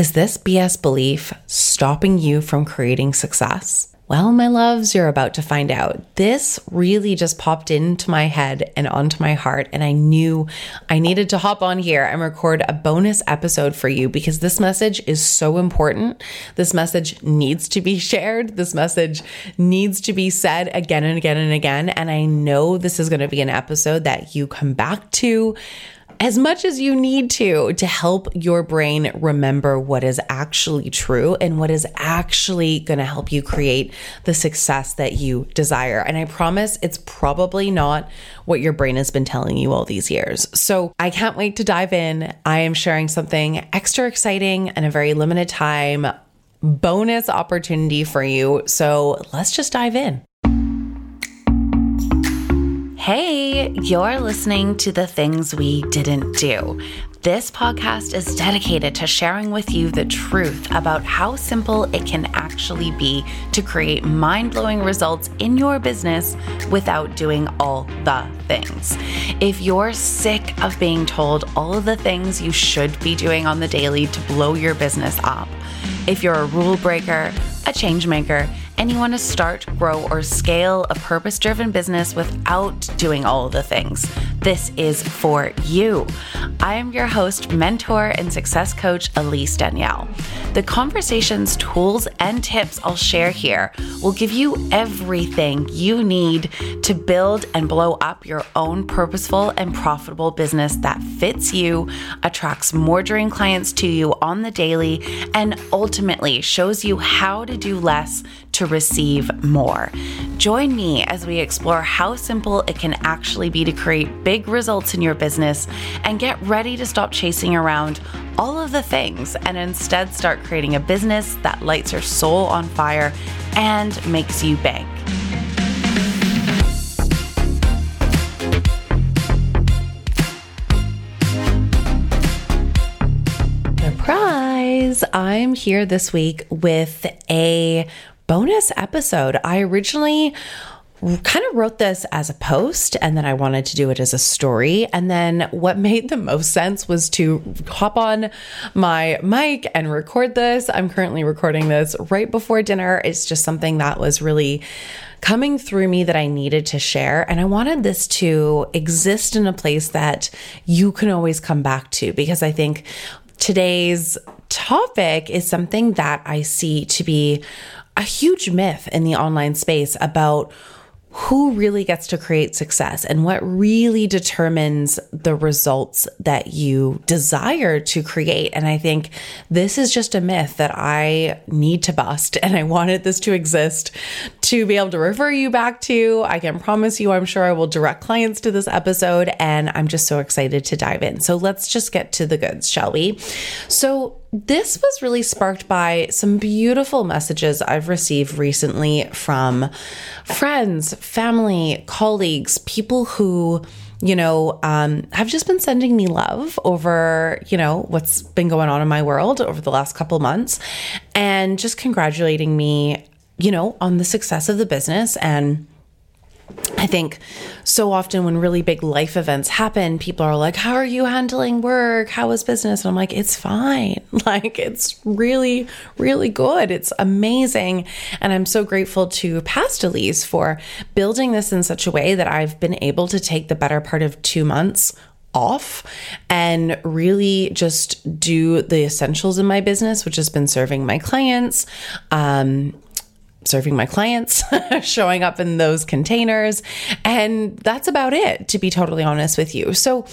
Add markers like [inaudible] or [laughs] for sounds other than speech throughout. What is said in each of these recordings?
Is this BS belief stopping you from creating success? Well, my loves, you're about to find out. This really just popped into my head and onto my heart, and I knew I needed to hop on here and record a bonus episode for you because this message is so important. This message needs to be [laughs] shared. This message needs to be said again and again and again. And I know this is going to be an episode that you come back to as much as you need to to help your brain remember what is actually true and what is actually going to help you create the success that you desire. And I promise it's probably not what your brain has been telling you all these years. So I can't wait to dive in. I am sharing something extra exciting and a very limited time bonus opportunity for you. So let's just dive in. Hey, you're listening to The Things We Didn't Do. This podcast is dedicated to sharing with you the truth about how simple it can actually be to create mind blowing results in your business without doing all the things. If you're sick of being told all of the things you should be doing on the daily to blow your business up, if you're a rule breaker, a change maker, want to start, grow, or scale a purpose driven business without doing all the things, this is for you. I am your host, mentor, and success coach, Elise Danielle. The conversations, tools, and tips I'll share here will give you everything you need to build and blow up your own purposeful and profitable business that fits you, attracts more dream clients to you on the daily, and ultimately shows you how to do less to receive more. Join me as we explore how simple it can actually be to create big results in your business and get ready to stop chasing around all of the things and instead start creating a business that lights your soul on fire and makes you bank. Surprise! I'm here this week with a bonus episode. I originally kind of wrote this as a post and then I wanted to do it as a story. And then what made the most sense was to hop on my mic and record this. I'm currently recording this right before dinner. It's just something that was really coming through me that I needed to share. And I wanted this to exist in a place that you can always come back to because I think today's topic is something that I see to be a huge myth in the online space about who really gets to create success and what really determines the results that you desire to create. And I think this is just a myth that I need to bust. And I wanted this to exist to be able to refer you back to. I can promise you, I'm sure I will direct clients to this episode. And I'm just so excited to dive in. So let's just get to the goods, shall we? So, this was really sparked by some beautiful messages I've received recently from friends, family, colleagues, people who, you know, um, have just been sending me love over, you know, what's been going on in my world over the last couple months and just congratulating me, you know, on the success of the business and I think so often when really big life events happen, people are like, How are you handling work? How is business? And I'm like, It's fine. [laughs] Like, it's really, really good. It's amazing. And I'm so grateful to Past Elise for building this in such a way that I've been able to take the better part of two months off and really just do the essentials in my business, which has been serving my clients, um, serving my clients, [laughs] showing up in those containers. And that's about it, to be totally honest with you. So,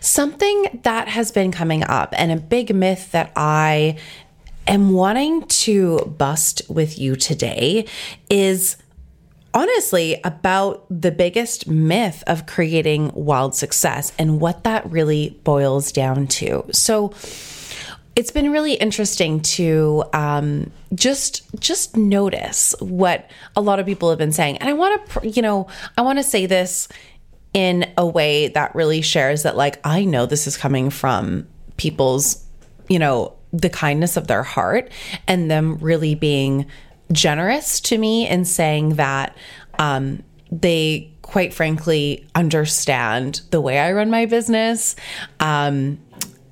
something that has been coming up and a big myth that I am wanting to bust with you today is honestly about the biggest myth of creating wild success and what that really boils down to. So, it's been really interesting to um, just just notice what a lot of people have been saying. And i want to you know i want to say this in a way that really shares that like i know this is coming from people's you know the kindness of their heart and them really being generous to me and saying that um, they quite frankly understand the way i run my business. Um,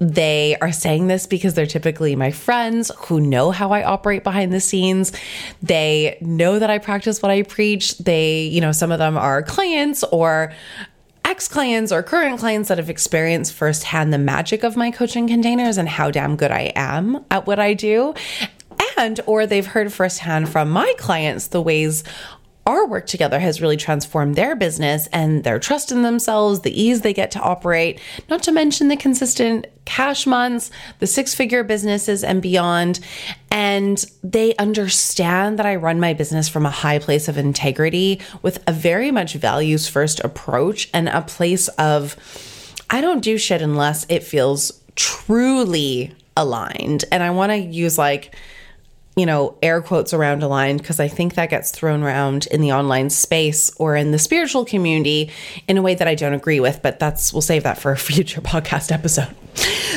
They are saying this because they're typically my friends who know how I operate behind the scenes. They know that I practice what I preach. They, you know, some of them are clients or ex clients or current clients that have experienced firsthand the magic of my coaching containers and how damn good I am at what I do. And, or they've heard firsthand from my clients the ways our work together has really transformed their business and their trust in themselves, the ease they get to operate, not to mention the consistent cash months, the six figure businesses, and beyond. And they understand that I run my business from a high place of integrity with a very much values first approach and a place of, I don't do shit unless it feels truly aligned. And I want to use like, you know, air quotes around aligned because I think that gets thrown around in the online space or in the spiritual community in a way that I don't agree with, but that's we'll save that for a [laughs] future podcast episode.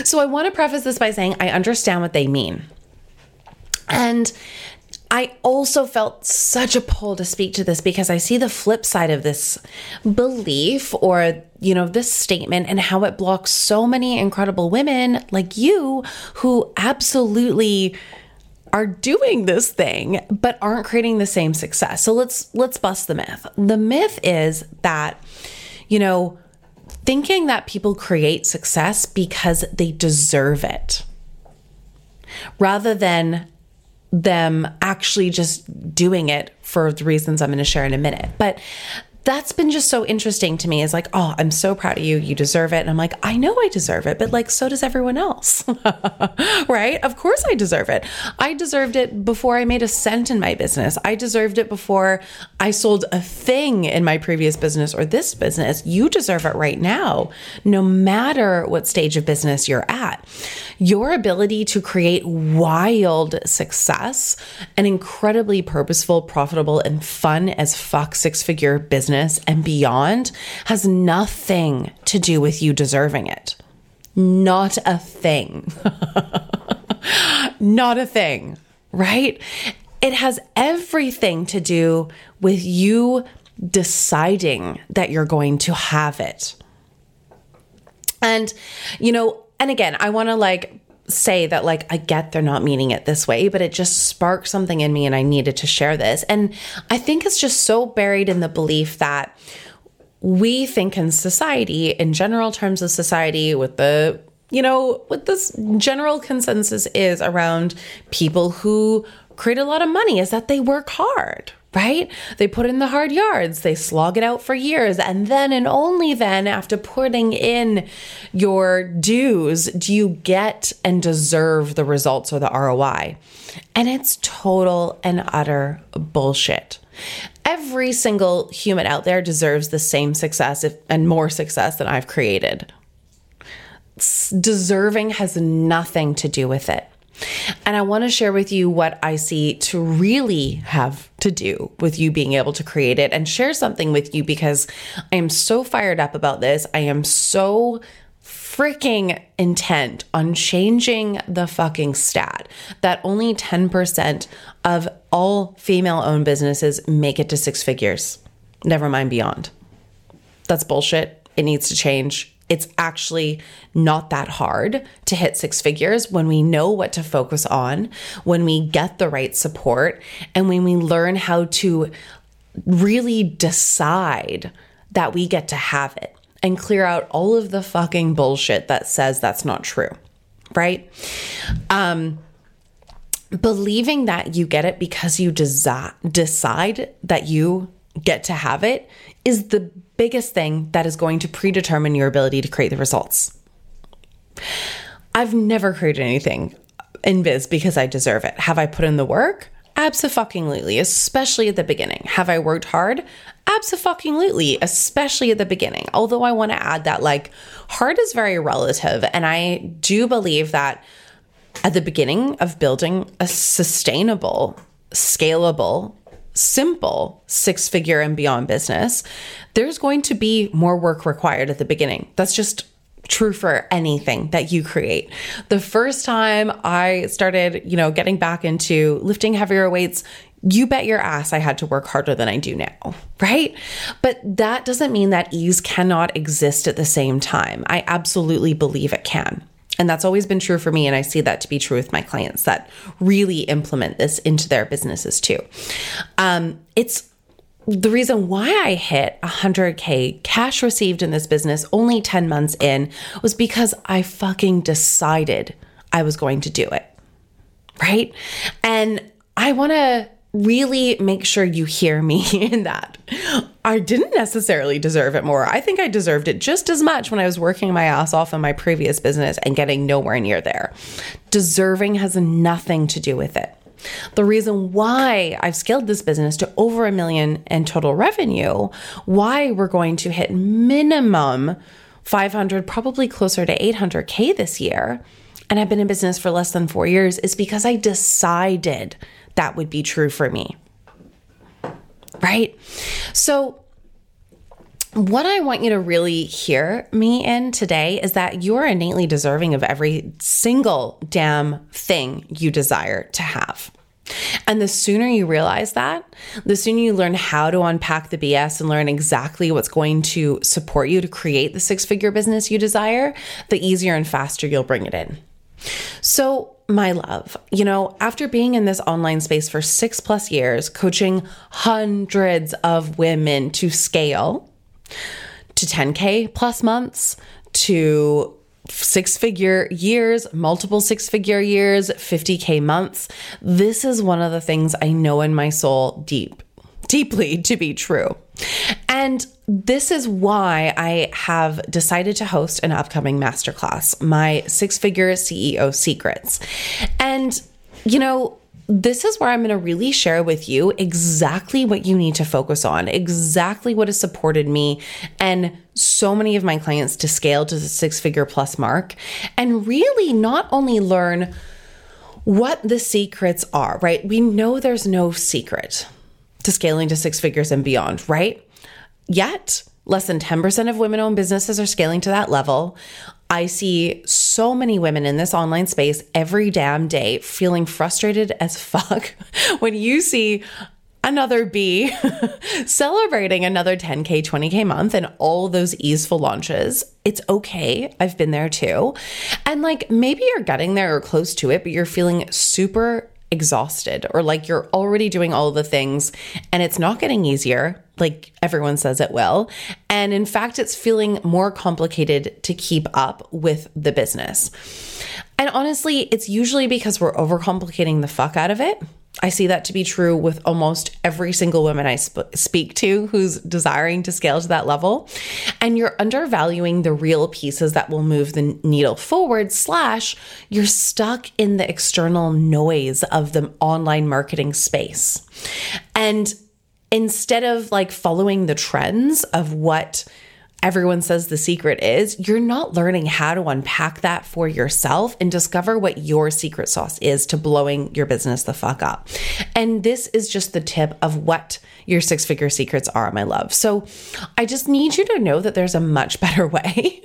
So I want to preface this by saying I understand what they mean. And I also felt such a pull to speak to this because I see the flip side of this belief or, you know, this statement and how it blocks so many incredible women like you who absolutely are doing this thing but aren't creating the same success. So let's let's bust the myth. The myth is that you know, thinking that people create success because they deserve it rather than them actually just doing it for the reasons I'm going to share in a minute. But that's been just so interesting to me is like, oh, I'm so proud of you. You deserve it. And I'm like, I know I deserve it, but like, so does everyone else. [laughs] right? Of course I deserve it. I deserved it before I made a cent in my business. I deserved it before I sold a thing in my previous business or this business. You deserve it right now, no matter what stage of business you're at. Your ability to create wild success, an incredibly purposeful, profitable, and fun as fuck six figure business business and beyond has nothing to do with you deserving it. Not a thing. [laughs] Not a thing, right? It has everything to do with you deciding that you're going to have it. And, you know, and again, I want to like say that like I get they're not meaning it this way, but it just sparked something in me and I needed to share this. And I think it's just so buried in the belief that we think in society, in general terms of society, with the you know, what this general consensus is around people who create a lot of money is that they work hard, right? They put in the hard yards, they slog it out for years, and then and only then, after putting in your dues, do you get and deserve the results or the ROI. And it's total and utter bullshit. Every single human out there deserves the same success if, and more success than I've created. Deserving has nothing to do with it. And I want to share with you what I see to really have to do with you being able to create it and share something with you because I am so fired up about this. I am so freaking intent on changing the fucking stat that only 10% of all female owned businesses make it to six figures. Never mind beyond. That's bullshit. It needs to change it's actually not that hard to hit six figures when we know what to focus on, when we get the right support, and when we learn how to really decide that we get to have it and clear out all of the fucking bullshit that says that's not true, right? Um, believing that you get it because you desi- decide that you get to have it is the biggest thing that is going to predetermine your ability to create the results. I've never created anything in biz because I deserve it. Have I put in the work? Absolutely, especially at the beginning. Have I worked hard? Absolutely, especially at the beginning. Although I want to add that like hard is very relative and I do believe that at the beginning of building a sustainable, scalable simple six figure and beyond business, there's going to be more work required at the beginning. That's just true for anything that you create. The first time I started, you know, getting back into lifting heavier weights, you bet your ass I had to work harder than I do now, right? But that doesn't mean that ease cannot exist at the same time. I absolutely believe it can. And that's always been true for me. And I see that to be true with my clients that really implement this into their businesses too. Um, it's the reason why I hit 100K cash received in this business only 10 months in was because I fucking decided I was going to do it. Right. And I want to really make sure you hear me [laughs] in that. I didn't necessarily deserve it more. I think I deserved it just as much when I was working my ass off in my previous business and getting nowhere near there. Deserving has nothing to do with it. The reason why I've scaled this business to over a million in total revenue, why we're going to hit minimum 500, probably closer to 800K this year, and I've been in business for less than four years, is because I decided that would be true for me. Right? So, what I want you to really hear me in today is that you're innately deserving of every single damn thing you desire to have. And the sooner you realize that, the sooner you learn how to unpack the BS and learn exactly what's going to support you to create the six figure business you desire, the easier and faster you'll bring it in. So, my love, you know, after being in this online space for six plus years, coaching hundreds of women to scale to 10K plus months, to six figure years, multiple six figure years, 50K months. This is one of the things I know in my soul deep, deeply to be true. And this is why I have decided to host an upcoming masterclass, my six figure CEO secrets. And, you know, this is where I'm going to really share with you exactly what you need to focus on, exactly what has supported me and so many of my clients to scale to the six figure plus mark, and really not only learn what the secrets are, right? We know there's no secret to scaling to six figures and beyond, right? Yet, less than 10% of women owned businesses are scaling to that level. I see so many women in this online space every damn day feeling frustrated as [laughs] fuck when you see another B [laughs] celebrating another 10K, 20K month and all those easeful launches. It's okay. I've been there too. And like maybe you're getting there or close to it, but you're feeling super exhausted or like you're already doing all the things and it's not getting easier like everyone says it will. And in fact, it's feeling more complicated to keep up with the business. And honestly, it's usually because we're overcomplicating the fuck out of it. I see that to be true with almost every single woman I sp- speak to who's desiring to scale to that level. And you're undervaluing the real pieces that will move the needle forward, slash, you're stuck in the external noise of the online marketing space. And instead of like following the trends of what everyone says the secret is, you're not learning how to unpack that for yourself and discover what your secret sauce is to blowing your business the fuck up. And this is just the tip of what your six figure secrets are, my love. So I just need you to know that there's a much [laughs] better way.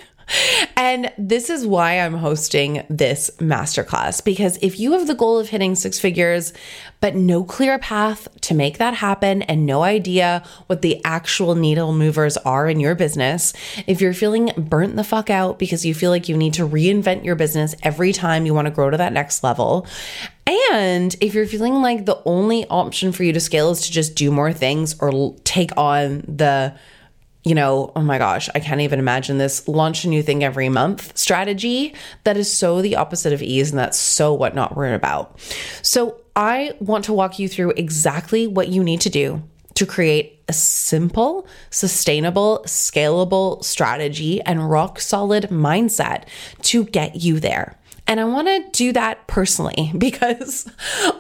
And this is why I'm hosting this masterclass because if you have the goal of hitting six figures, but no clear path to make that happen and no idea what the actual needle movers are in your business, if you're feeling burnt the fuck out because you feel like you need to reinvent your business every time you want to grow to that next level, and if you're feeling like the only option for you to scale is to just do more things or take on the you know, oh my gosh, I can't even imagine this launch a new thing every month strategy. That is so the opposite of ease, and that's so what not we're about. So, I want to walk you through exactly what you need to do to create a simple, sustainable, scalable strategy and rock solid mindset to get you there. And I want to do that personally [laughs] because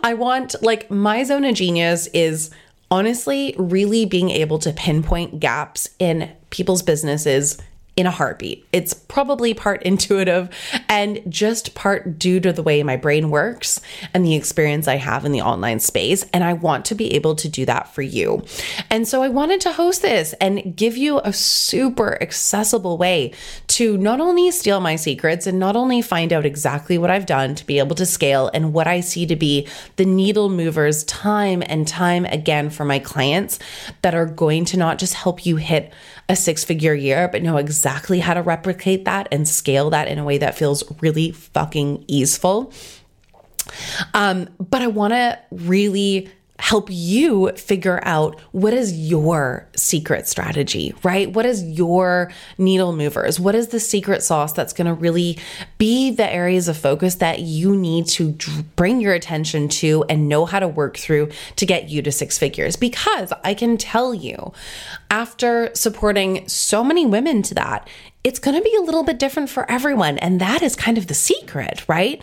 I want, like, my zone of genius is honestly, really being able to pinpoint gaps in people's businesses in a heartbeat. It's probably part intuitive and just part due to the way my brain works and the experience I have in the online space. And I want to be able to do that for you. And so I wanted to host this and give you a super accessible way to not only steal my secrets and not only find out exactly what I've done to be able to scale and what I see to be the needle movers time and time again for my clients that are going to not just help you hit a six figure year, but know exactly exactly how to replicate that and scale that in a way that feels really fucking easeful. Um, but I want to really help you figure out what is your secret strategy, right? What is your needle movers? What is the secret sauce that's going to really be the areas of focus that you need to bring your attention to and know how to work through to get you to six figures? Because I can tell you, after supporting so many women to that, it's going to be a little bit different for everyone. And that is kind of the secret, right?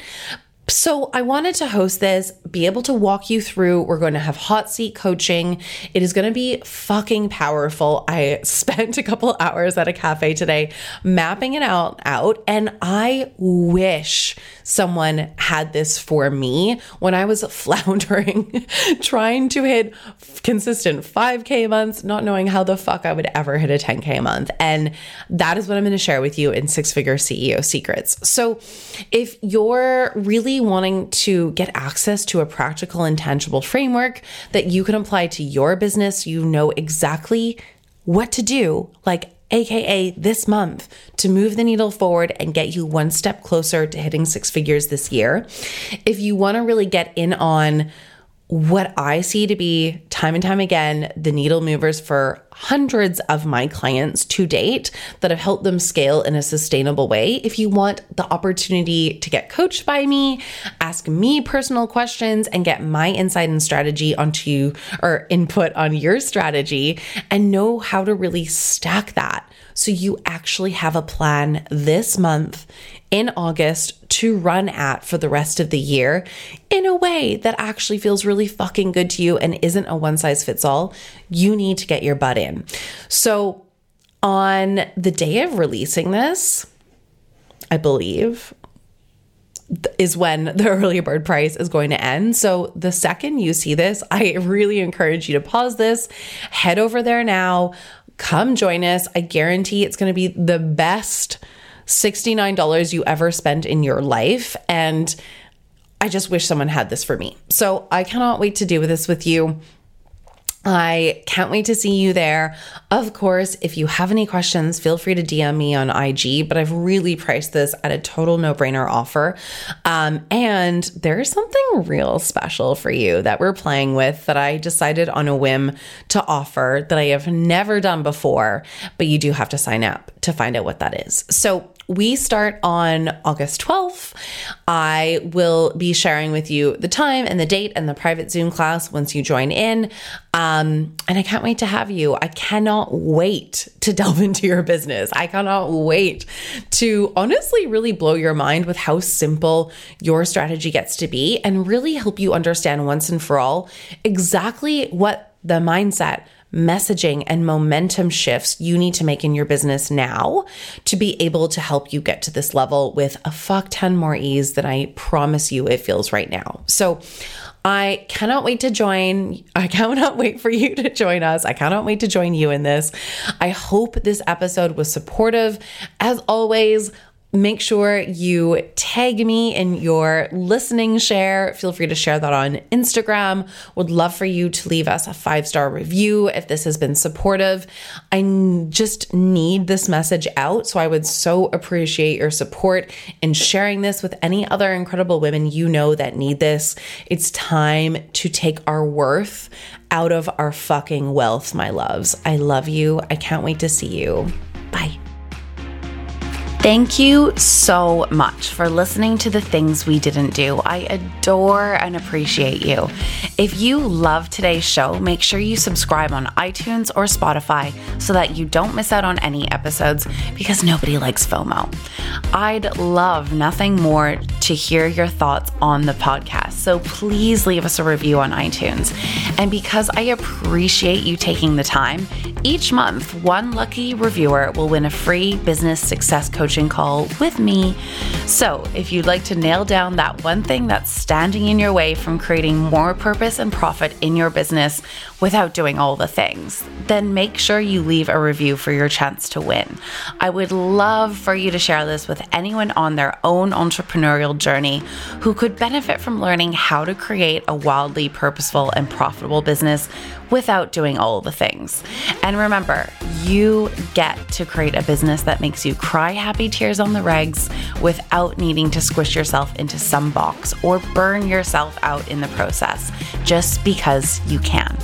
So, I wanted to host this, be able to walk you through. We're going to have hot seat coaching. It is going to be fucking powerful. I [laughs] spent a couple hours at a cafe today mapping it out out and I wish someone had this for me when I was [laughs] floundering trying to hit consistent 5k months, not knowing how the fuck I would ever hit a 10k a month. And that is what I'm going to share with you in Six Figure CEO Secrets. So, if you're really wanting to get access to a practical and tangible framework that you can apply to your business, you know exactly what to do, like AKA this month, to move the needle forward and get you one step closer to hitting six figures this year. If you want to really get in on what I see to be time and time again the needle movers for hundreds of my clients to date that have helped them scale in a sustainable way. If you want the opportunity to get coached by me, ask me personal questions, and get my insight and strategy onto or input on your strategy and know how to really stack that so you actually have a plan this month in August to run at for the rest of the year in a way that actually feels really fucking good to you and isn't a one size fits all, you need to get your butt in. So, on the day of releasing this, I believe, is when the [laughs] early bird price is going to end. So the second you see this, I really encourage you to pause this, head over there now, come join us. I guarantee it's going to be the best $69 you ever spent in your life. And I just wish someone had this for me. So I cannot wait to do this with you. I can't wait to see you there. Of course, if you have any questions, feel free to DM me on IG, but I've really priced this at a total no brainer offer. Um, and there's something real special for you that we're playing with that I decided on a whim to offer that I have never done before, but you do have to sign up to find out what that is. So we start on August 12th. I will be sharing with you the time and the date and the private Zoom class once you join in. Um, and I can't wait to have you. I cannot wait to [laughs] delve into your business. I cannot wait to honestly really blow your mind with how simple your strategy gets to be and really help you understand once and for all exactly what the mindset messaging and momentum shifts you need to make in your business now to be able to help you get to this level with a fuck ton more ease than I promise you it feels right now. So, I cannot wait to join. I cannot [laughs] wait for you to join us. I cannot wait to join you in this. I hope this episode was supportive. As always, Make sure you tag me in your listening share. Feel free to share that on Instagram. Would love for you to leave us a five star review if this has been supportive. I just need this message out. So I would so appreciate your support in sharing this with any other incredible women you know that need this. It's time to take our worth out of our fucking wealth, my loves. I love you. I can't wait to see you. Bye. Thank you so much for listening to the things we didn't do. I adore and appreciate you. If you love today's show, make sure you subscribe on iTunes or Spotify so that you don't miss out on any episodes because nobody likes FOMO. I'd love nothing more to hear your thoughts on the podcast. So please leave us a review on iTunes. And because I appreciate you taking the time, each month, one lucky reviewer will win a free business success coaching call with me. So, if you'd like to nail down that one thing that's standing in your way from creating more purpose and profit in your business without doing all the things, then make sure you leave a review for your chance to win. I would love for you to share this with anyone on their own entrepreneurial journey who could benefit from learning how to create a wildly purposeful and profitable business without doing all the things. And remember, you get to create a business that makes you cry happy tears on the regs without needing to squish yourself into some box or burn yourself out in the process just because you can.